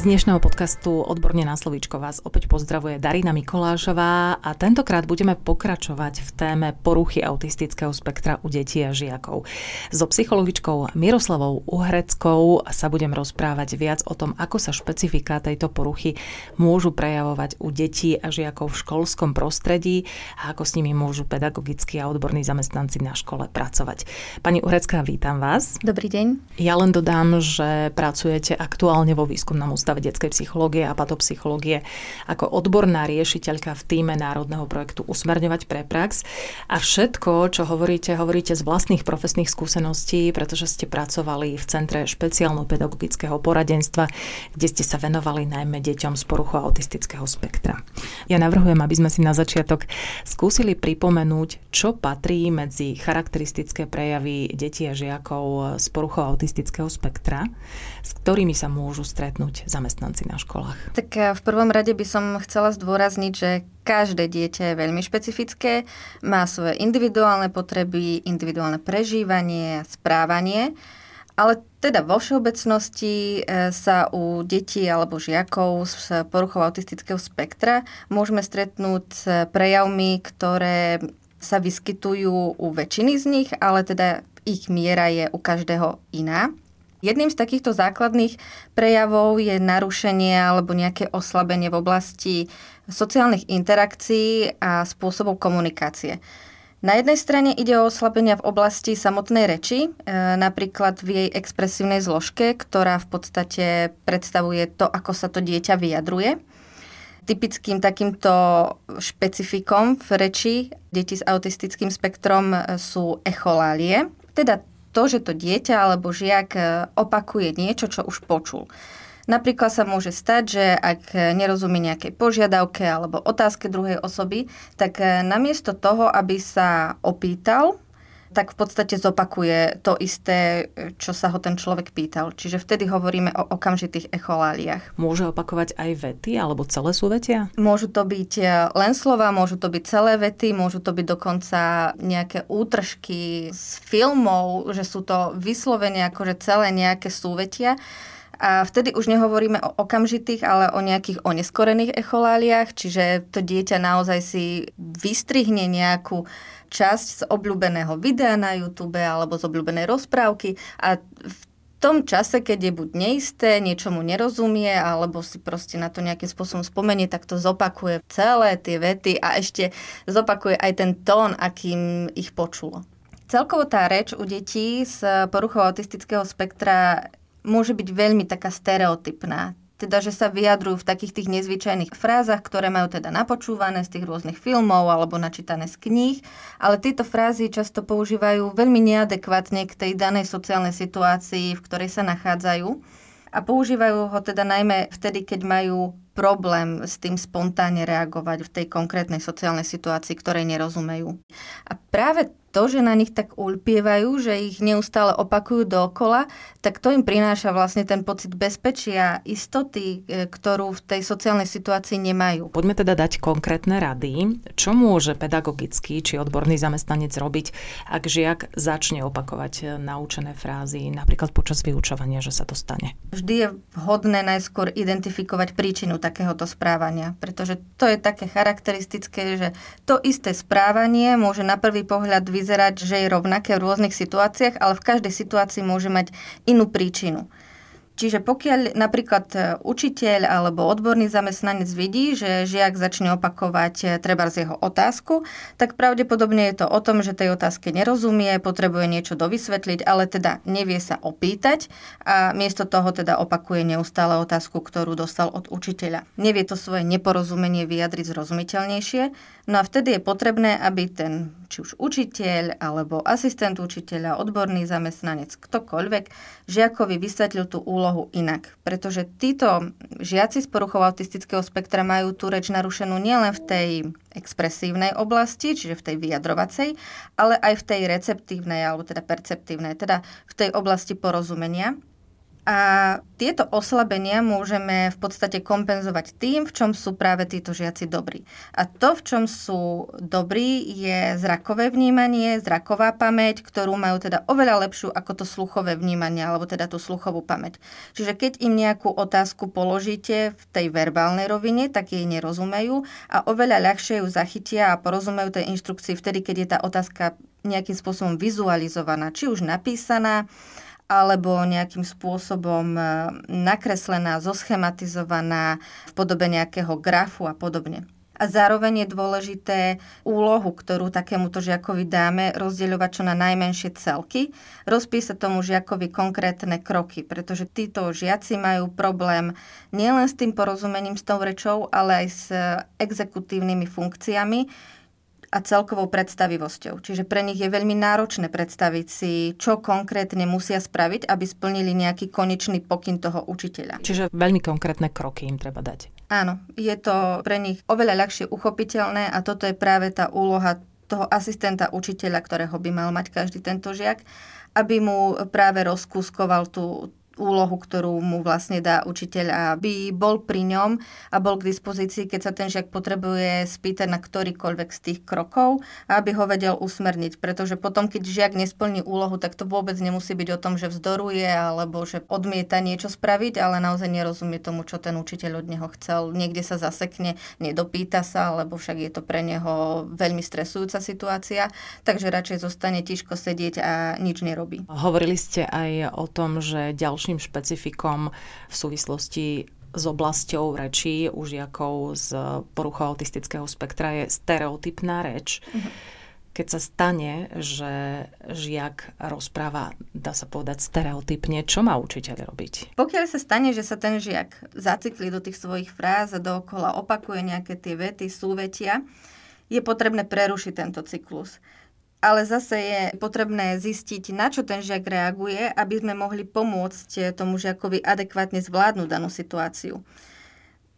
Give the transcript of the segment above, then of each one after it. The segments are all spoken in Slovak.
Z dnešného podcastu Odborne na slovíčko vás opäť pozdravuje Darina Mikolášová a tentokrát budeme pokračovať v téme poruchy autistického spektra u detí a žiakov. So psychologičkou Miroslavou Uhreckou sa budem rozprávať viac o tom, ako sa špecifika tejto poruchy môžu prejavovať u detí a žiakov v školskom prostredí a ako s nimi môžu pedagogickí a odborní zamestnanci na škole pracovať. Pani Uhrecká, vítam vás. Dobrý deň. Ja len dodám, že pracujete aktuálne vo výskumnom ústave detskej psychológie a patopsychológie ako odborná riešiteľka v týme Národného projektu Usmerňovať pre prax. A všetko, čo hovoríte, hovoríte z vlastných profesných skúseností, pretože ste pracovali v Centre špeciálno-pedagogického poradenstva, kde ste sa venovali najmä deťom z poruchu autistického spektra. Ja navrhujem, aby sme si na začiatok skúsili pripomenúť, čo patrí medzi charakteristické prejavy detí a žiakov z poruchou autistického spektra, s ktorými sa môžu stretnúť zamestnanci na školách? Tak eh, v prvom rade by som chcela zdôrazniť, že každé dieťa je veľmi špecifické, má svoje individuálne potreby, individuálne prežívanie, správanie, ale teda vo všeobecnosti eh, sa u detí alebo žiakov s poruchou autistického spektra môžeme stretnúť s prejavmi, ktoré sa vyskytujú u väčšiny z nich, ale teda ich miera je u každého iná. Jedným z takýchto základných prejavov je narušenie alebo nejaké oslabenie v oblasti sociálnych interakcií a spôsobov komunikácie. Na jednej strane ide o oslabenia v oblasti samotnej reči, e, napríklad v jej expresívnej zložke, ktorá v podstate predstavuje to, ako sa to dieťa vyjadruje. Typickým takýmto špecifikom v reči detí s autistickým spektrom e, sú echolálie, teda to, že to dieťa alebo žiak e, opakuje niečo, čo už počul. Napríklad sa môže stať, že ak nerozumie nejakej požiadavke alebo otázke druhej osoby, tak e, namiesto toho, aby sa opýtal, tak v podstate zopakuje to isté, čo sa ho ten človek pýtal. Čiže vtedy hovoríme o okamžitých echoláliách. Môže opakovať aj vety alebo celé súvetia? Môžu to byť e, len slova, môžu to byť celé vety, môžu to byť dokonca nejaké útržky z filmov, že sú to vyslovene akože celé nejaké súvetia. A vtedy už nehovoríme o okamžitých, ale o nejakých oneskorených echoláliách, čiže to dieťa naozaj si vystrihne nejakú časť z obľúbeného videa na YouTube alebo z obľúbenej rozprávky a v tom čase, keď je buď neisté, niečomu nerozumie, alebo si proste na to nejakým spôsobom spomenie, tak to zopakuje celé tie vety a ešte zopakuje aj ten tón, akým ich počulo. Celkovo tá reč u detí s poruchou autistického spektra môže byť veľmi taká stereotypná teda že sa vyjadrujú v takých tých nezvyčajných frázach, ktoré majú teda napočúvané z tých rôznych filmov alebo načítané z kníh, ale tieto frázy často používajú veľmi neadekvátne k tej danej sociálnej situácii, v ktorej sa nachádzajú a používajú ho teda najmä vtedy, keď majú problém s tým spontánne reagovať v tej konkrétnej sociálnej situácii, ktorej nerozumejú. A práve to, že na nich tak ulpievajú, že ich neustále opakujú dokola, tak to im prináša vlastne ten pocit bezpečia, istoty, e, ktorú v tej sociálnej situácii nemajú. Poďme teda dať konkrétne rady. Čo môže pedagogický či odborný zamestnanec robiť, ak žiak začne opakovať e, naučené frázy, napríklad počas vyučovania, že sa to stane? Vždy je vhodné najskôr identifikovať príčinu takéhoto správania, pretože to je také charakteristické, že to isté správanie môže na prvý pohľad vyzerať, že je rovnaké v rôznych situáciách, ale v každej situácii môže mať inú príčinu. Čiže pokiaľ napríklad e, učiteľ alebo odborný zamestnanec vidí, že žiak začne opakovať e, treba z jeho otázku, tak pravdepodobne je to o tom, že tej otázke nerozumie, potrebuje niečo dovysvetliť, ale teda nevie sa opýtať a miesto toho teda opakuje neustále otázku, ktorú dostal od učiteľa. Nevie to svoje neporozumenie vyjadriť zrozumiteľnejšie, no a vtedy je potrebné, aby ten či už učiteľ alebo asistent učiteľa, odborný zamestnanec, ktokoľvek, žiakovi vysvetlil tú úlohu inak. Pretože títo žiaci s poruchou autistického spektra majú tú reč narušenú nielen v tej expresívnej oblasti, čiže v tej vyjadrovacej, ale aj v tej receptívnej, alebo teda perceptívnej, teda v tej oblasti porozumenia. A tieto oslabenia môžeme v podstate kompenzovať tým, v čom sú práve títo žiaci dobrí. A to, v čom sú dobrí, je zrakové vnímanie, zraková pamäť, ktorú majú teda oveľa lepšiu ako to sluchové vnímanie, alebo teda tú sluchovú pamäť. Čiže keď im nejakú otázku položíte v tej verbálnej rovine, tak jej nerozumejú a oveľa ľahšie ju zachytia a porozumejú tej inštrukcii vtedy, keď je tá otázka nejakým spôsobom vizualizovaná, či už napísaná, alebo nejakým spôsobom e, nakreslená, zoschematizovaná v podobe nejakého grafu a podobne. A zároveň je dôležité úlohu, ktorú takémuto žiakovi dáme, rozdeľovať čo na najmenšie celky, rozpísať tomu žiakovi konkrétne kroky, pretože títo žiaci majú problém nielen s tým porozumením s tou rečou, ale aj s exekutívnymi funkciami, a celkovou predstavivosťou. Čiže pre nich je veľmi náročné predstaviť si, čo konkrétne musia spraviť, aby splnili nejaký konečný pokyn toho učiteľa. Čiže veľmi konkrétne kroky im treba dať. Áno, je to pre nich oveľa ľahšie uchopiteľné a toto je práve tá úloha toho asistenta učiteľa, ktorého by mal mať každý tento žiak, aby mu práve rozkúskoval tú, úlohu, ktorú mu vlastne dá učiteľ, aby bol pri ňom a bol k dispozícii, keď sa ten žiak potrebuje spýtať na ktorýkoľvek z tých krokov aby ho vedel usmerniť. Pretože potom, keď žiak nesplní úlohu, tak to vôbec nemusí byť o tom, že vzdoruje alebo že odmieta niečo spraviť, ale naozaj nerozumie tomu, čo ten učiteľ od neho chcel. Niekde sa zasekne, nedopýta sa, lebo však je to pre neho veľmi stresujúca situácia, takže radšej zostane tiško sedieť a nič nerobí. Hovorili ste aj o tom, že ďalší ďalším špecifikom v súvislosti s oblasťou rečí u žiakov z poruchou autistického spektra je stereotypná reč. Uh-huh. Keď sa stane, že žiak rozpráva, dá sa povedať, stereotypne, čo má učiteľ robiť? Pokiaľ sa stane, že sa ten žiak zacikli do tých svojich fráz a dookola opakuje nejaké tie vety, súvetia, je potrebné prerušiť tento cyklus ale zase je potrebné zistiť, na čo ten žiak reaguje, aby sme mohli pomôcť tomu žiakovi adekvátne zvládnuť danú situáciu.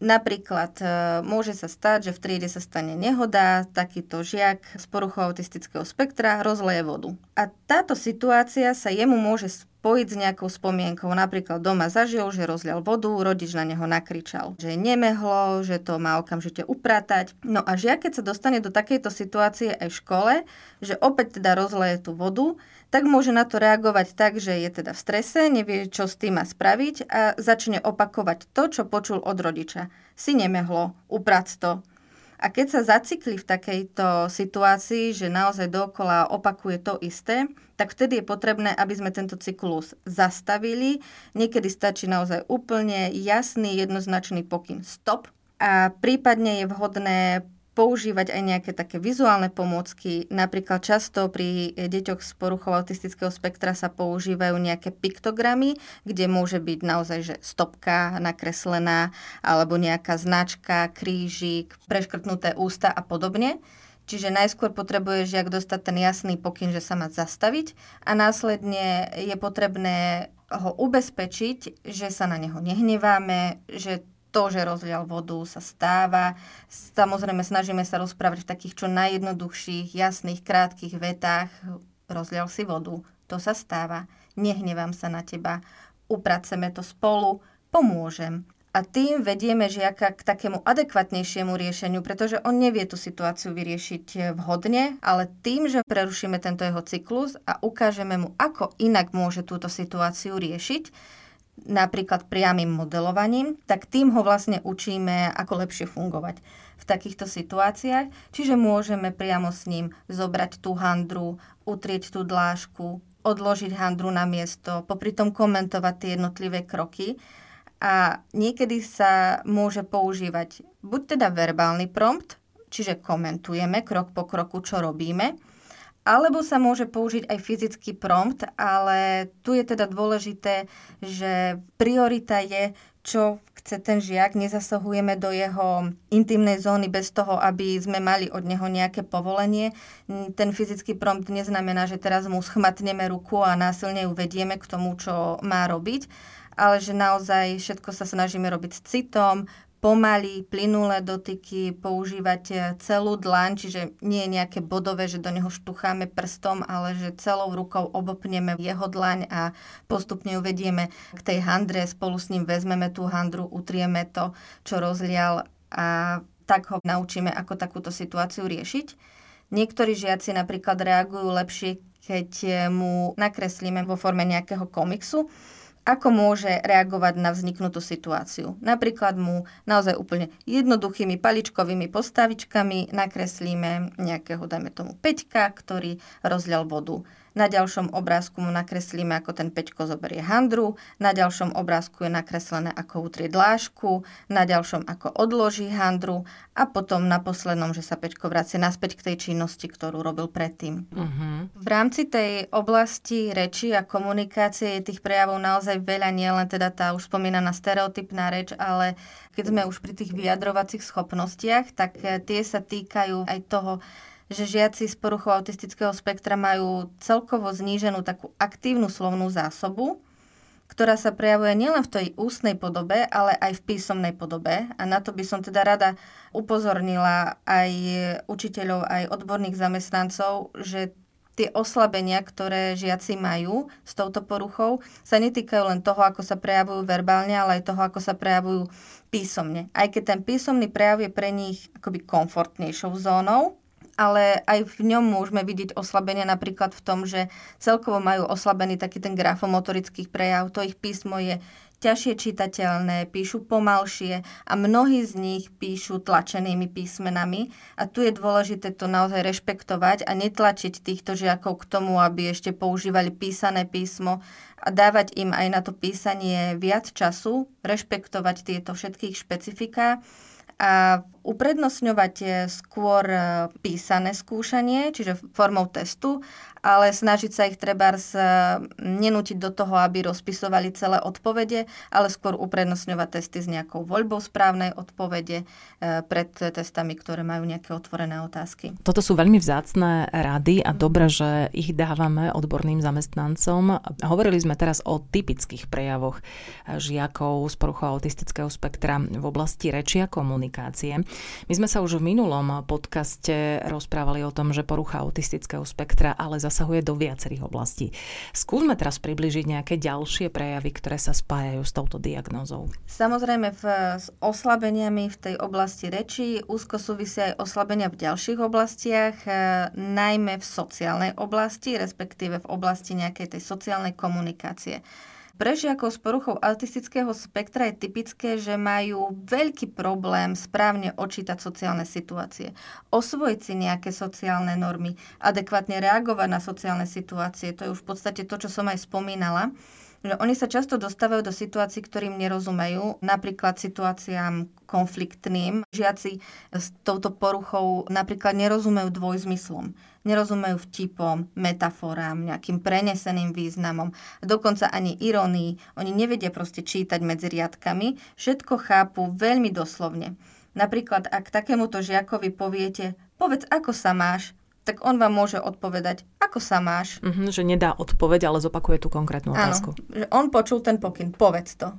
Napríklad e, môže sa stať, že v triede sa stane nehoda, takýto žiak z poruchou autistického spektra rozleje vodu. A táto situácia sa jemu môže spojiť s nejakou spomienkou. Napríklad doma zažil, že rozlial vodu, rodič na neho nakričal, že je nemehlo, že to má okamžite upratať. No a žiak, keď sa dostane do takejto situácie aj v škole, že opäť teda rozleje tú vodu, tak môže na to reagovať tak, že je teda v strese, nevie, čo s tým má spraviť a začne opakovať to, čo počul od rodiča. Si nemehlo, uprac to, a keď sa zacikli v takejto situácii, že naozaj dokola opakuje to isté, tak vtedy je potrebné, aby sme tento cyklus zastavili. Niekedy stačí naozaj úplne jasný, jednoznačný pokyn stop a prípadne je vhodné používať aj nejaké také vizuálne pomôcky. Napríklad často pri deťoch s poruchou autistického spektra sa používajú nejaké piktogramy, kde môže byť naozaj že stopka nakreslená alebo nejaká značka, krížik, preškrtnuté ústa a podobne. Čiže najskôr potrebuje žiak dostať ten jasný pokyn, že sa má zastaviť a následne je potrebné ho ubezpečiť, že sa na neho nehneváme, že to, že rozlial vodu, sa stáva. Samozrejme, snažíme sa rozprávať v takých čo najjednoduchších, jasných, krátkých vetách. Rozlial si vodu, to sa stáva. Nehnevám sa na teba. Upraceme to spolu, pomôžem. A tým vedieme žiaka k takému adekvatnejšiemu riešeniu, pretože on nevie tú situáciu vyriešiť vhodne, ale tým, že prerušíme tento jeho cyklus a ukážeme mu, ako inak môže túto situáciu riešiť, napríklad priamým modelovaním, tak tým ho vlastne učíme, ako lepšie fungovať v takýchto situáciách. Čiže môžeme priamo s ním zobrať tú handru, utrieť tú dlážku, odložiť handru na miesto, popri tom komentovať tie jednotlivé kroky. A niekedy sa môže používať buď teda verbálny prompt, čiže komentujeme krok po kroku, čo robíme, alebo sa môže použiť aj fyzický prompt, ale tu je teda dôležité, že priorita je, čo chce ten žiak, nezasahujeme do jeho intimnej zóny bez toho, aby sme mali od neho nejaké povolenie. Ten fyzický prompt neznamená, že teraz mu schmatneme ruku a násilne ju vedieme k tomu, čo má robiť, ale že naozaj všetko sa snažíme robiť s citom, pomaly, plynulé dotyky, používať e, celú dlaň, čiže nie je nejaké bodové, že do neho štucháme prstom, ale že celou rukou obopneme jeho dlaň a postupne ju vedieme k tej handre, spolu s ním vezmeme tú handru, utrieme to, čo rozlial a tak ho naučíme, ako takúto situáciu riešiť. Niektorí žiaci napríklad reagujú lepšie, keď mu nakreslíme vo forme nejakého komiksu, ako môže reagovať na vzniknutú situáciu. Napríklad mu naozaj úplne jednoduchými paličkovými postavičkami nakreslíme nejakého, dajme tomu, peťka, ktorý rozlial vodu. Na ďalšom obrázku mu nakreslíme, ako ten Peťko zoberie handru, na ďalšom obrázku je nakreslené, ako utrie dlášku, na ďalšom, ako odloží handru a potom na poslednom, že sa Peťko vracia naspäť k tej činnosti, ktorú robil predtým. Uh-huh. V rámci tej oblasti reči a komunikácie je tých prejavov naozaj veľa, nielen teda tá už spomínaná stereotypná reč, ale keď sme už pri tých vyjadrovacích schopnostiach, tak eh, tie sa týkajú aj toho, že žiaci s poruchou autistického spektra majú celkovo zníženú takú aktívnu slovnú zásobu, ktorá sa prejavuje nielen v tej ústnej podobe, ale aj v písomnej podobe. A na to by som teda rada upozornila aj učiteľov, aj odborných zamestnancov, že tie oslabenia, ktoré žiaci majú s touto poruchou, sa netýkajú len toho, ako sa prejavujú verbálne, ale aj toho, ako sa prejavujú písomne. Aj keď ten písomný prejav je pre nich akoby komfortnejšou zónou, ale aj v ňom môžeme vidieť oslabenia napríklad v tom, že celkovo majú oslabený taký ten grafomotorický prejav, to ich písmo je ťažšie čitateľné, píšu pomalšie a mnohí z nich píšu tlačenými písmenami. A tu je dôležité to naozaj rešpektovať a netlačiť týchto žiakov k tomu, aby ešte používali písané písmo a dávať im aj na to písanie viac času, rešpektovať tieto všetkých špecifika a uprednostňovať skôr e, písané skúšanie, čiže formou testu ale snažiť sa ich treba nenútiť do toho, aby rozpisovali celé odpovede, ale skôr uprednostňovať testy s nejakou voľbou správnej odpovede pred testami, ktoré majú nejaké otvorené otázky. Toto sú veľmi vzácné rady a dobre, že ich dávame odborným zamestnancom. Hovorili sme teraz o typických prejavoch žiakov z poruchou autistického spektra v oblasti reči a komunikácie. My sme sa už v minulom podcaste rozprávali o tom, že porucha autistického spektra ale za zasahuje do viacerých oblastí. Skúsme teraz približiť nejaké ďalšie prejavy, ktoré sa spájajú s touto diagnózou. Samozrejme v, s oslabeniami v tej oblasti reči úzko súvisia aj oslabenia v ďalších oblastiach, e, najmä v sociálnej oblasti, respektíve v oblasti nejakej tej sociálnej komunikácie. Pre žiakov s poruchou autistického spektra je typické, že majú veľký problém správne očítať sociálne situácie, osvojiť si nejaké sociálne normy, adekvátne reagovať na sociálne situácie. To je už v podstate to, čo som aj spomínala že oni sa často dostávajú do situácií, ktorým nerozumejú, napríklad situáciám konfliktným. Žiaci s touto poruchou napríklad nerozumejú dvojzmyslom, nerozumejú vtipom, metaforám, nejakým preneseným významom, dokonca ani irónii. Oni nevedia proste čítať medzi riadkami, všetko chápu veľmi doslovne. Napríklad, ak takémuto žiakovi poviete, povedz, ako sa máš, tak on vám môže odpovedať, ako sa máš. Mm-hmm, že nedá odpoveď, ale zopakuje tú konkrétnu otázku. Áno, že on počul ten pokyn, povedz to.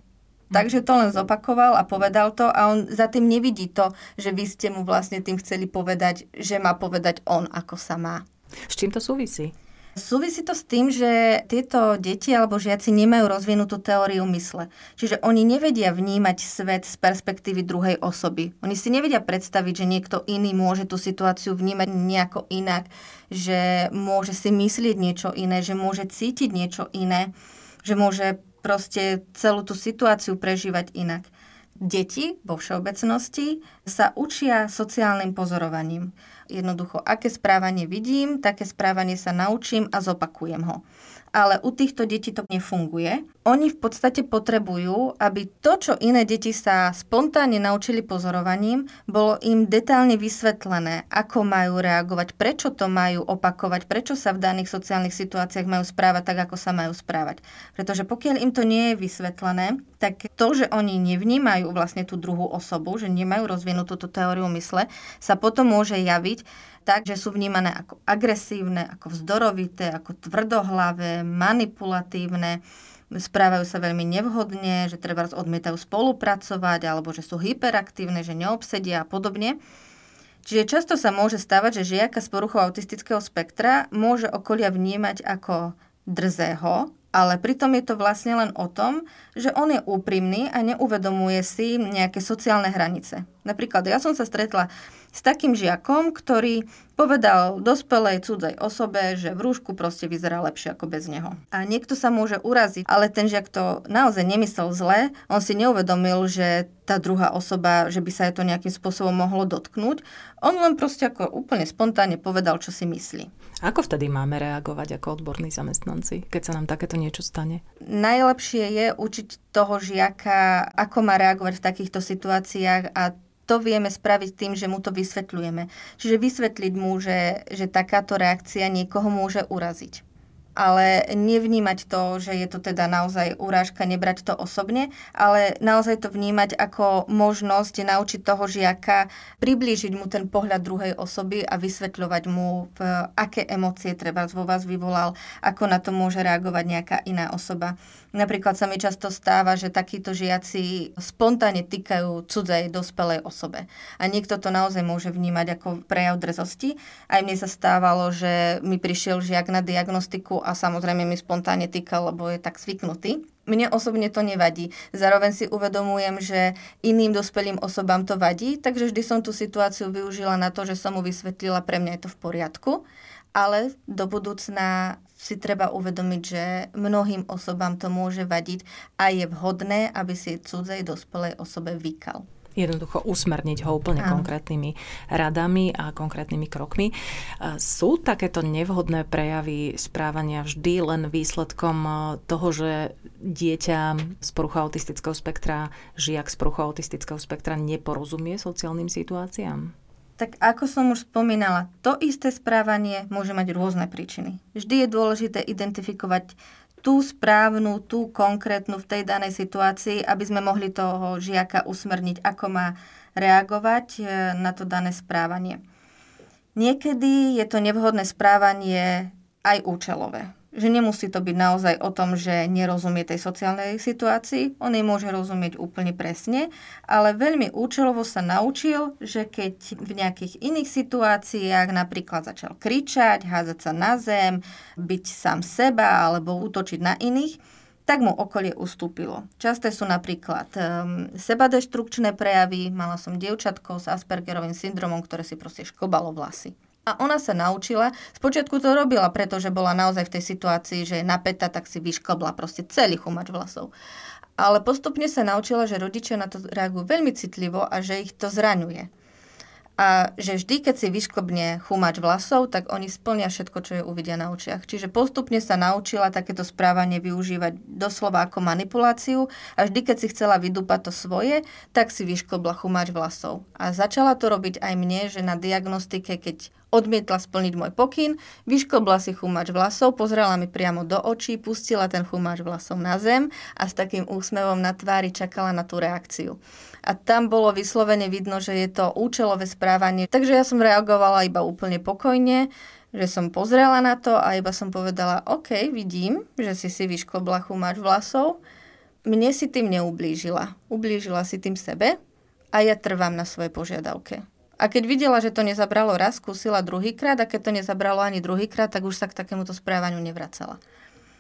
Takže to len zopakoval a povedal to a on za tým nevidí to, že vy ste mu vlastne tým chceli povedať, že má povedať on, ako sa má. S čím to súvisí? Súvisí to s tým, že tieto deti alebo žiaci nemajú rozvinutú teóriu mysle. Čiže oni nevedia vnímať svet z perspektívy druhej osoby. Oni si nevedia predstaviť, že niekto iný môže tú situáciu vnímať nejako inak, že môže si myslieť niečo iné, že môže cítiť niečo iné, že môže proste celú tú situáciu prežívať inak. Deti vo všeobecnosti sa učia sociálnym pozorovaním. Jednoducho, aké správanie vidím, také správanie sa naučím a zopakujem ho ale u týchto detí to nefunguje. Oni v podstate potrebujú, aby to, čo iné deti sa spontánne naučili pozorovaním, bolo im detálne vysvetlené, ako majú reagovať, prečo to majú opakovať, prečo sa v daných sociálnych situáciách majú správať tak, ako sa majú správať. Pretože pokiaľ im to nie je vysvetlené, tak to, že oni nevnímajú vlastne tú druhú osobu, že nemajú rozvinutú tú teóriu mysle, sa potom môže javiť tak, že sú vnímané ako agresívne, ako vzdorovité, ako tvrdohlavé, manipulatívne, správajú sa veľmi nevhodne, že treba odmietajú spolupracovať, alebo že sú hyperaktívne, že neobsedia a podobne. Čiže často sa môže stávať, že žiaka s poruchou autistického spektra môže okolia vnímať ako drzého, ale pritom je to vlastne len o tom, že on je úprimný a neuvedomuje si nejaké sociálne hranice. Napríklad ja som sa stretla s takým žiakom, ktorý povedal dospelej cudzej osobe, že v rúšku proste vyzerá lepšie ako bez neho. A niekto sa môže uraziť, ale ten žiak to naozaj nemyslel zle, on si neuvedomil, že tá druhá osoba, že by sa jej to nejakým spôsobom mohlo dotknúť. On len proste ako úplne spontánne povedal, čo si myslí. Ako vtedy máme reagovať ako odborní zamestnanci, keď sa nám takéto niečo stane? Najlepšie je učiť toho žiaka, ako má reagovať v takýchto situáciách a to vieme spraviť tým, že mu to vysvetľujeme. Čiže vysvetliť mu, že, že takáto reakcia niekoho môže uraziť ale nevnímať to, že je to teda naozaj urážka, nebrať to osobne, ale naozaj to vnímať ako možnosť naučiť toho žiaka, priblížiť mu ten pohľad druhej osoby a vysvetľovať mu, v aké emócie treba vo vás vyvolal, ako na to môže reagovať nejaká iná osoba. Napríklad sa mi často stáva, že takíto žiaci spontánne týkajú cudzej dospelej osobe. A niekto to naozaj môže vnímať ako prejav drzosti. Aj mne sa stávalo, že mi prišiel žiak na diagnostiku a samozrejme mi spontánne týkal, lebo je tak zvyknutý. Mne osobne to nevadí. Zároveň si uvedomujem, že iným dospelým osobám to vadí, takže vždy som tú situáciu využila na to, že som mu vysvetlila, pre mňa je to v poriadku, ale do budúcna si treba uvedomiť, že mnohým osobám to môže vadiť a je vhodné, aby si cudzej dospelej osobe vykal jednoducho usmerniť ho úplne Áno. konkrétnymi radami a konkrétnymi krokmi. Sú takéto nevhodné prejavy správania vždy len výsledkom e, toho, že dieťa z poruchu autistického spektra, žiak z poruchu autistického spektra neporozumie sociálnym situáciám? Tak ako som už spomínala, to isté správanie môže mať rôzne príčiny. Vždy je dôležité identifikovať tú správnu, tú konkrétnu v tej danej situácii, aby sme mohli toho žiaka usmerniť, ako má reagovať e, na to dané správanie. Niekedy je to nevhodné správanie aj účelové že nemusí to byť naozaj o tom, že nerozumie tej sociálnej situácii, on jej môže rozumieť úplne presne, ale veľmi účelovo sa naučil, že keď v nejakých iných situáciách napríklad začal kričať, házať sa na zem, byť sám seba alebo útočiť na iných, tak mu okolie ustúpilo. Časté sú napríklad um, sebadeštrukčné prejavy. Mala som dievčatko s Aspergerovým syndromom, ktoré si proste šklbalo vlasy. A ona sa naučila, spočiatku to robila, pretože bola naozaj v tej situácii, že je napätá, tak si vyšklbla proste celý chumač vlasov. Ale postupne sa naučila, že rodičia na to reagujú veľmi citlivo a že ich to zraňuje a že vždy, keď si vyšklbne chumač vlasov, tak oni splnia všetko, čo je uvidia na očiach. Čiže postupne sa naučila takéto správanie využívať doslova ako manipuláciu a vždy, keď si chcela vydúpať to svoje, tak si vyšklbla chumač vlasov. A začala to robiť aj mne, že na diagnostike, keď odmietla splniť môj pokyn, vyšklbla si chumač vlasov, pozrela mi priamo do očí, pustila ten chumač vlasov na zem a s takým úsmevom na tvári čakala na tú reakciu. A tam bolo vyslovene vidno, že je to účelové správanie. Takže ja som reagovala iba úplne pokojne, že som pozrela na to a iba som povedala, OK, vidím, že si si vyšklobla chumač vlasov. Mne si tým neublížila. Ublížila si tým sebe a ja trvám na svojej požiadavke. A keď videla, že to nezabralo raz, skúsila druhýkrát a keď to nezabralo ani druhýkrát, tak už sa k takémuto správaniu nevracala.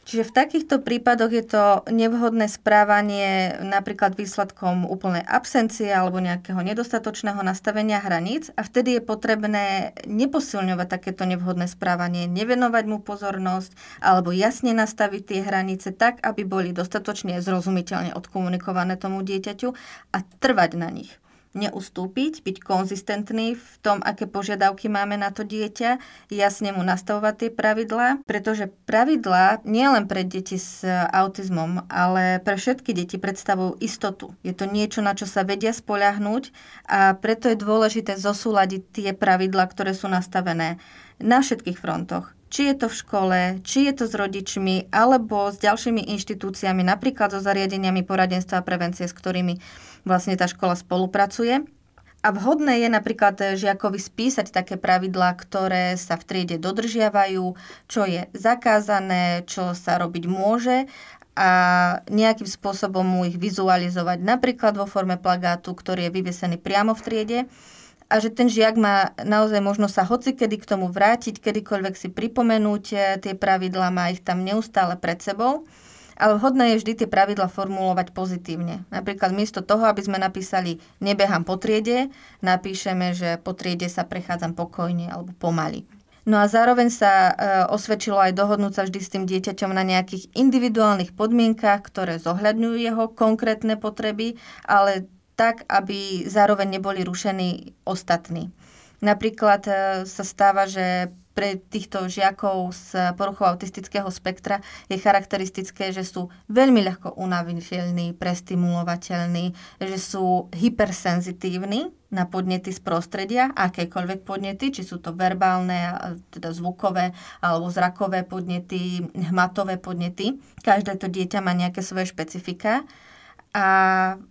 Čiže v takýchto prípadoch je to nevhodné správanie napríklad výsledkom úplnej absencie alebo nejakého nedostatočného nastavenia hraníc a vtedy je potrebné neposilňovať takéto nevhodné správanie, nevenovať mu pozornosť alebo jasne nastaviť tie hranice tak, aby boli dostatočne zrozumiteľne odkomunikované tomu dieťaťu a trvať na nich neustúpiť, byť konzistentný v tom, aké požiadavky máme na to dieťa, jasne mu nastavovať tie pravidlá, pretože pravidlá nielen pre deti s autizmom, ale pre všetky deti predstavujú istotu. Je to niečo, na čo sa vedia spoľahnúť a preto je dôležité zosúľadiť tie pravidlá, ktoré sú nastavené na všetkých frontoch či je to v škole, či je to s rodičmi, alebo s ďalšími inštitúciami, napríklad so zariadeniami poradenstva a prevencie, s ktorými vlastne tá škola spolupracuje. A vhodné je napríklad žiakovi spísať také pravidlá, ktoré sa v triede dodržiavajú, čo je zakázané, čo sa robiť môže a nejakým spôsobom mu ich vizualizovať, napríklad vo forme plagátu, ktorý je vyvesený priamo v triede a že ten žiak má naozaj možnosť sa hocikedy k tomu vrátiť, kedykoľvek si pripomenúť eh, tie pravidlá, má ich tam neustále pred sebou. Ale vhodné je vždy tie pravidla formulovať pozitívne. Napríklad miesto toho, aby sme napísali nebehám po triede, napíšeme, že po triede sa prechádzam pokojne alebo pomaly. No a zároveň sa e, osvedčilo aj dohodnúť sa vždy s tým dieťaťom na nejakých individuálnych podmienkach, ktoré zohľadňujú jeho konkrétne potreby, ale tak, aby zároveň neboli rušení ostatní. Napríklad e, sa stáva, že pre týchto žiakov z poruchou autistického spektra je charakteristické, že sú veľmi ľahko unaviteľní, prestimulovateľní, že sú hypersenzitívni na podnety z prostredia, akékoľvek podnety, či sú to verbálne, teda zvukové alebo zrakové podnety, hmatové podnety. Každé to dieťa má nejaké svoje špecifika. A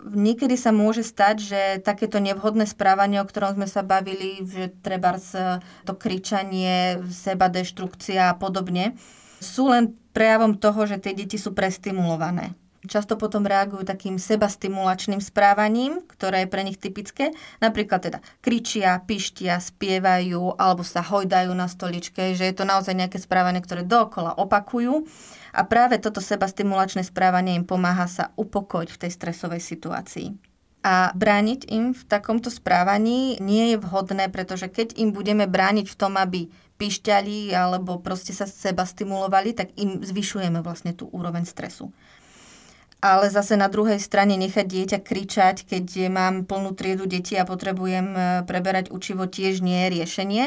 niekedy sa môže stať, že takéto nevhodné správanie, o ktorom sme sa bavili, že treba to kričanie, seba deštrukcia a podobne, sú len prejavom toho, že tie deti sú prestimulované. Často potom reagujú takým sebastimulačným správaním, ktoré je pre nich typické. Napríklad teda kričia, pištia, spievajú alebo sa hojdajú na stoličke, že je to naozaj nejaké správanie, ktoré dookola opakujú. A práve toto sebastimulačné správanie im pomáha sa upokojiť v tej stresovej situácii. A brániť im v takomto správaní nie je vhodné, pretože keď im budeme brániť v tom, aby pišťali alebo proste sa seba stimulovali, tak im zvyšujeme vlastne tú úroveň stresu. Ale zase na druhej strane nechať dieťa kričať, keď mám plnú triedu detí a potrebujem e, preberať učivo, tiež nie je riešenie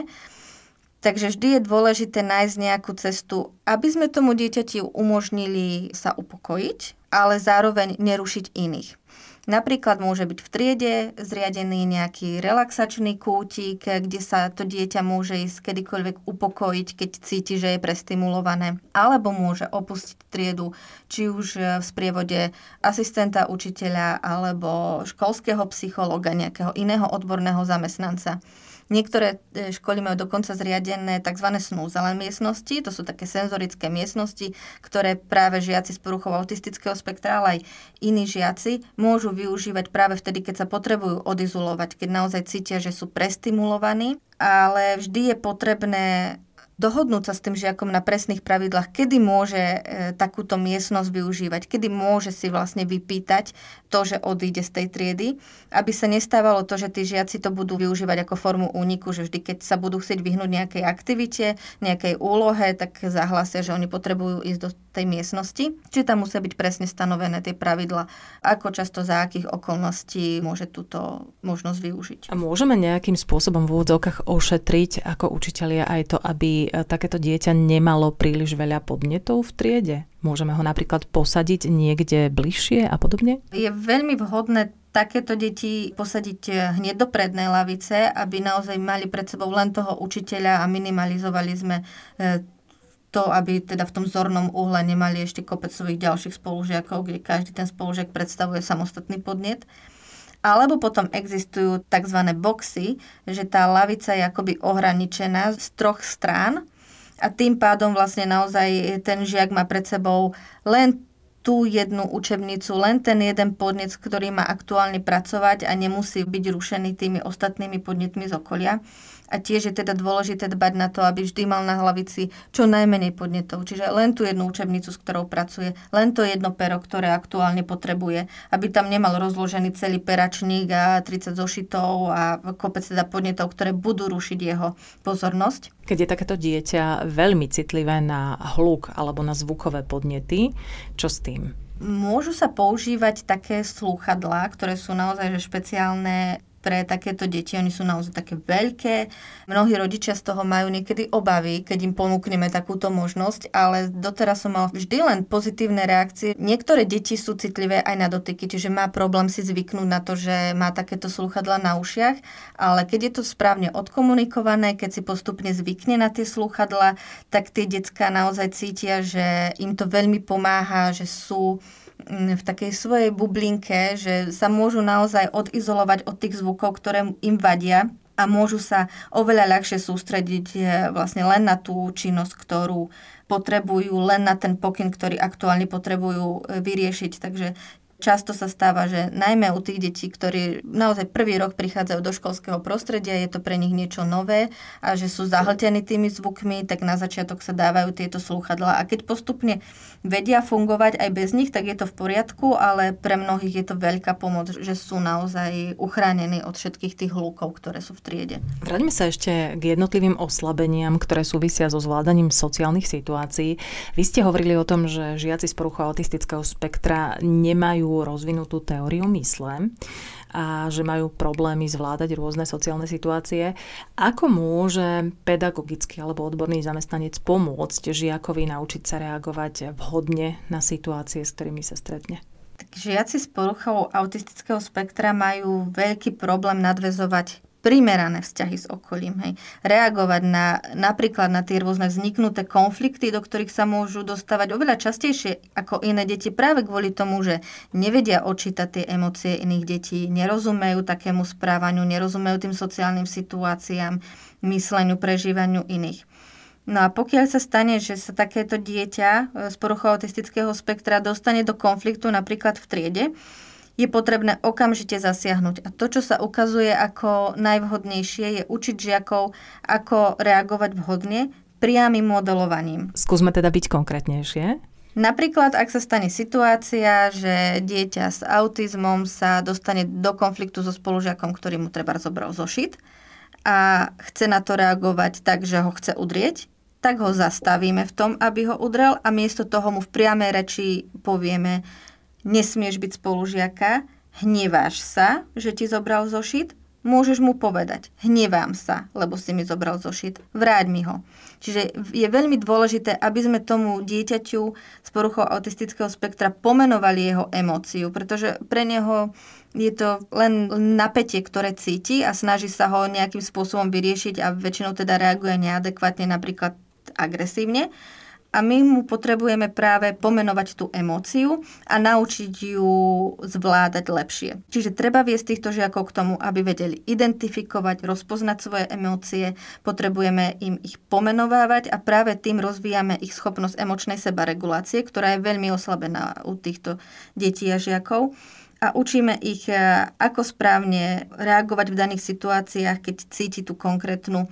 Takže vždy je dôležité nájsť nejakú cestu, aby sme tomu dieťati umožnili sa upokojiť, ale zároveň nerušiť iných. Napríklad môže byť v triede zriadený nejaký relaxačný kútik, kde sa to dieťa môže ísť kedykoľvek upokojiť, keď cíti, že je prestimulované. Alebo môže opustiť triedu, či už v sprievode asistenta učiteľa alebo školského psychologa, nejakého iného odborného zamestnanca. Niektoré e, školy majú dokonca zriadené tzv. snúzale miestnosti, to sú také senzorické miestnosti, ktoré práve žiaci z poruchou autistického spektra, ale aj iní žiaci môžu využívať práve vtedy, keď sa potrebujú odizulovať, keď naozaj cítia, že sú prestimulovaní ale vždy je potrebné dohodnúť sa s tým žiakom na presných pravidlách, kedy môže e, takúto miestnosť využívať, kedy môže si vlastne vypýtať to, že odíde z tej triedy, aby sa nestávalo to, že tí žiaci to budú využívať ako formu úniku, že vždy, keď sa budú chcieť vyhnúť nejakej aktivite, nejakej úlohe, tak zahlasia, že oni potrebujú ísť do tej miestnosti. Či tam musia byť presne stanovené tie pravidla, ako často za akých okolností môže túto možnosť využiť. A môžeme nejakým spôsobom v úvodzovkách ošetriť ako učitelia aj to, aby E, takéto dieťa nemalo príliš veľa podnetov v triede? Môžeme ho napríklad posadiť niekde bližšie a podobne? Je veľmi vhodné takéto deti posadiť e, hneď do prednej lavice, aby naozaj mali pred sebou len toho učiteľa a minimalizovali sme e, to, aby teda v tom zornom uhle nemali ešte kopec svojich ďalších spolužiakov, kde každý ten spolužiak predstavuje samostatný podnet. Alebo potom existujú tzv. boxy, že tá lavica je akoby ohraničená z troch strán a tým pádom vlastne naozaj ten žiak má pred sebou len tú jednu učebnicu, len ten jeden podnet, ktorý má aktuálne pracovať a nemusí byť rušený tými ostatnými podnetmi z okolia. A tiež je teda dôležité dbať na to, aby vždy mal na hlavici čo najmenej podnetov. Čiže len tú jednu učebnicu, s ktorou pracuje, len to jedno pero, ktoré aktuálne potrebuje, aby tam nemal rozložený celý peračník a 30 zošitov a kopec teda podnetov, ktoré budú rušiť jeho pozornosť. Keď je takéto dieťa veľmi citlivé na hluk alebo na zvukové podnety, čo s tým? Môžu sa používať také slúchadlá, ktoré sú naozaj že špeciálne pre takéto deti. Oni sú naozaj také veľké. Mnohí rodičia z toho majú niekedy obavy, keď im ponúkneme takúto možnosť, ale doteraz som mal vždy len pozitívne reakcie. Niektoré deti sú citlivé aj na dotyky, čiže má problém si zvyknúť na to, že má takéto slúchadla na ušiach, ale keď je to správne odkomunikované, keď si postupne zvykne na tie slúchadla, tak tie detská naozaj cítia, že im to veľmi pomáha, že sú v takej svojej bublinke, že sa môžu naozaj odizolovať od tých zvukov, ktoré im vadia a môžu sa oveľa ľahšie sústrediť e, vlastne len na tú činnosť, ktorú potrebujú, len na ten pokyn, ktorý aktuálne potrebujú e, vyriešiť. Takže Často sa stáva, že najmä u tých detí, ktorí naozaj prvý rok prichádzajú do školského prostredia, je to pre nich niečo nové a že sú zahltení tými zvukmi, tak na začiatok sa dávajú tieto slúchadlá. A keď postupne vedia fungovať aj bez nich, tak je to v poriadku, ale pre mnohých je to veľká pomoc, že sú naozaj uchránení od všetkých tých hlukov, ktoré sú v triede. Vráťme sa ešte k jednotlivým oslabeniam, ktoré súvisia so zvládaním sociálnych situácií. Vy ste hovorili o tom, že žiaci z poruchou autistického spektra nemajú majú rozvinutú teóriu mysle a že majú problémy zvládať rôzne sociálne situácie. Ako môže pedagogický alebo odborný zamestnanec pomôcť žiakovi naučiť sa reagovať vhodne na situácie, s ktorými sa stretne? Tak žiaci s poruchou autistického spektra majú veľký problém nadvezovať primerané vzťahy s okolím. Hej. Reagovať na, napríklad na tie rôzne vzniknuté konflikty, do ktorých sa môžu dostávať oveľa častejšie ako iné deti práve kvôli tomu, že nevedia očítať tie emócie iných detí, nerozumejú takému správaniu, nerozumejú tým sociálnym situáciám, mysleniu, prežívaniu iných. No a pokiaľ sa stane, že sa takéto dieťa e, z poruchou autistického spektra dostane do konfliktu napríklad v triede, je potrebné okamžite zasiahnuť. A to, čo sa ukazuje ako najvhodnejšie, je učiť žiakov, ako reagovať vhodne priamým modelovaním. Skúsme teda byť konkrétnejšie. Napríklad, ak sa stane situácia, že dieťa s autizmom sa dostane do konfliktu so spolužiakom, ktorý mu treba zobral zošit a chce na to reagovať tak, že ho chce udrieť, tak ho zastavíme v tom, aby ho udrel a miesto toho mu v priamej reči povieme, nesmieš byť spolužiaka, hneváš sa, že ti zobral zošit, môžeš mu povedať, hnevám sa, lebo si mi zobral zošit, vráť mi ho. Čiže je veľmi dôležité, aby sme tomu dieťaťu z poruchou autistického spektra pomenovali jeho emóciu, pretože pre neho je to len napätie, ktoré cíti a snaží sa ho nejakým spôsobom vyriešiť a väčšinou teda reaguje neadekvátne, napríklad agresívne a my mu potrebujeme práve pomenovať tú emóciu a naučiť ju zvládať lepšie. Čiže treba viesť týchto žiakov k tomu, aby vedeli identifikovať, rozpoznať svoje emócie, potrebujeme im ich pomenovávať a práve tým rozvíjame ich schopnosť emočnej sebaregulácie, ktorá je veľmi oslabená u týchto detí a žiakov a učíme ich, e, ako správne reagovať v daných situáciách, keď cíti tú konkrétnu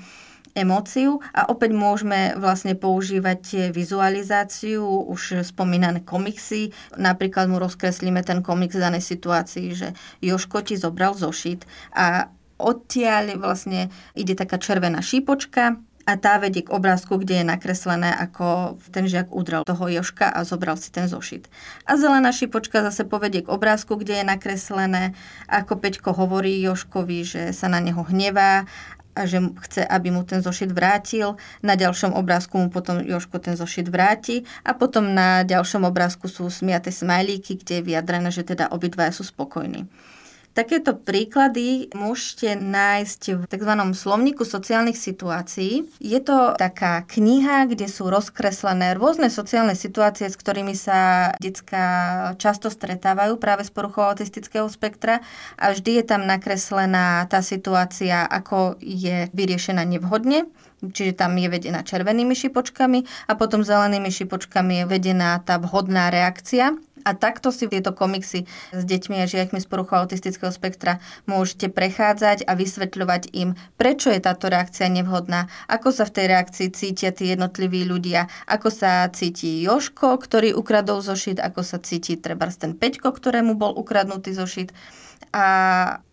emóciu a opäť môžeme vlastne používať vizualizáciu, už spomínané komiksy. Napríklad mu rozkreslíme ten komiks v danej situácii, že Joško ti zobral zošit a odtiaľ vlastne ide taká červená šípočka, a tá vedie k obrázku, kde je nakreslené, ako ten žiak udrel toho Joška a zobral si ten zošit. A zelená šipočka zase povedie k obrázku, kde je nakreslené, ako Peťko hovorí Joškovi, že sa na neho hnevá a že chce, aby mu ten zošit vrátil. Na ďalšom obrázku mu potom Joško ten zošit vráti a potom na ďalšom obrázku sú smiaté smajlíky, kde je vyjadrené, že teda obidvaja sú spokojní. Takéto príklady môžete nájsť v tzv. slovníku sociálnych situácií. Je to taká kniha, kde sú rozkreslené rôzne sociálne situácie, s ktorými sa detská často stretávajú práve z poruchou autistického spektra a vždy je tam nakreslená tá situácia, ako je vyriešená nevhodne čiže tam je vedená červenými šipočkami a potom zelenými šipočkami je vedená tá vhodná reakcia. A takto si tieto komiksy s deťmi a žiakmi z poruchou autistického spektra môžete prechádzať a vysvetľovať im, prečo je táto reakcia nevhodná, ako sa v tej reakcii cítia tí jednotliví ľudia, ako sa cíti Joško, ktorý ukradol zošit, ako sa cíti treba ten Peťko, ktorému bol ukradnutý zošit a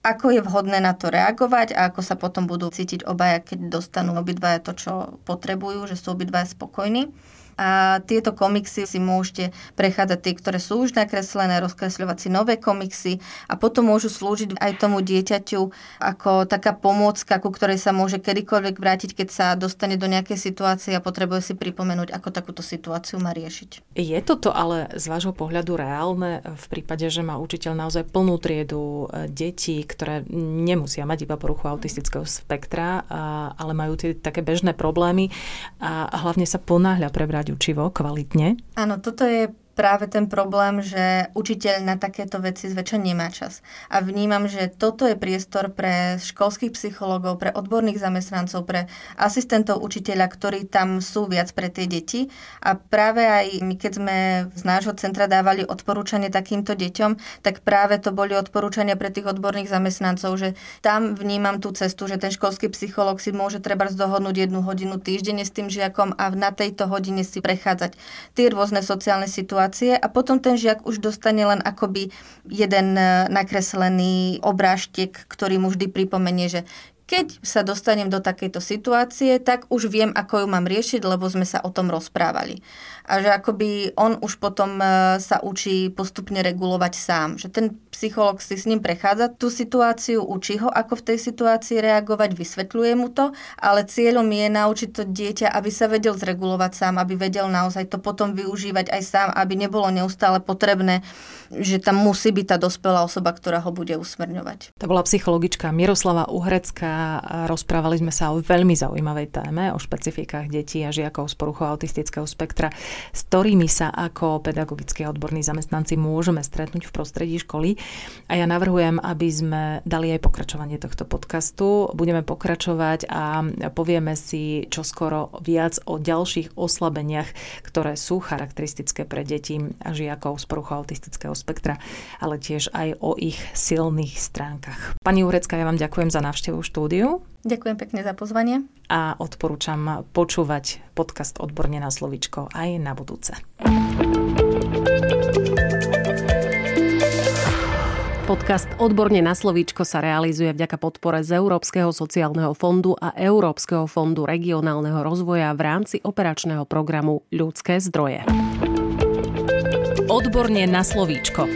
ako je vhodné na to reagovať a ako sa potom budú cítiť obaja, keď dostanú obidvaja to, čo potrebujú, že sú obidvaja spokojní. A tieto komiksy si môžete prechádzať tie, ktoré sú už nakreslené, rozkresľovať si nové komiksy a potom môžu slúžiť aj tomu dieťaťu ako taká pomôcka, ku ktorej sa môže kedykoľvek vrátiť, keď sa dostane do nejakej situácie a potrebuje si pripomenúť, ako takúto situáciu má riešiť. Je toto ale z vášho pohľadu reálne v prípade, že má učiteľ naozaj plnú triedu e, detí, ktoré nemusia mať iba poruchu autistického spektra, ale majú tie také bežné problémy a hlavne sa ponáhľa prebrať učivo kvalitne? Áno, toto je práve ten problém, že učiteľ na takéto veci zväčša nemá čas. A vnímam, že toto je priestor pre školských psychológov, pre odborných zamestnancov, pre asistentov učiteľa, ktorí tam sú viac pre tie deti. A práve aj my, keď sme z nášho centra dávali odporúčanie takýmto deťom, tak práve to boli odporúčania pre tých odborných zamestnancov, že tam vnímam tú cestu, že ten školský psychológ si môže treba zdohodnúť jednu hodinu týždenne s tým žiakom a na tejto hodine si prechádzať tie rôzne sociálne situácie situácie a potom ten žiak už dostane len akoby jeden e, nakreslený obrážtek, ktorý mu vždy pripomenie, že keď sa dostanem do takejto situácie, tak už viem, ako ju mám riešiť, lebo sme sa o tom rozprávali. A že akoby on už potom e, sa učí postupne regulovať sám. Že ten psycholog si s ním prechádza tú situáciu, učí ho, ako v tej situácii reagovať, vysvetľuje mu to, ale cieľom je naučiť to dieťa, aby sa vedel zregulovať sám, aby vedel naozaj to potom využívať aj sám, aby nebolo neustále potrebné, že tam musí byť tá dospelá osoba, ktorá ho bude usmerňovať. To bola psychologička Miroslava Uhrecká rozprávali sme sa o veľmi zaujímavej téme, o špecifikách detí a žiakov s poruchou autistického spektra, s ktorými sa ako pedagogickí a odborní zamestnanci môžeme stretnúť v prostredí školy. A ja navrhujem, aby sme dali aj pokračovanie tohto podcastu. Budeme pokračovať a povieme si čoskoro viac o ďalších oslabeniach, ktoré sú charakteristické pre deti a žiakov s poruchou autistického spektra, ale tiež aj o ich silných stránkach. Pani Urecka, ja vám ďakujem za návštevu štúdia štúdiu. Ďakujem pekne za pozvanie. A odporúčam počúvať podcast Odborne na slovičko aj na budúce. Podcast Odborne na slovíčko sa realizuje vďaka podpore z Európskeho sociálneho fondu a Európskeho fondu regionálneho rozvoja v rámci operačného programu Ľudské zdroje. Odborne na slovíčko.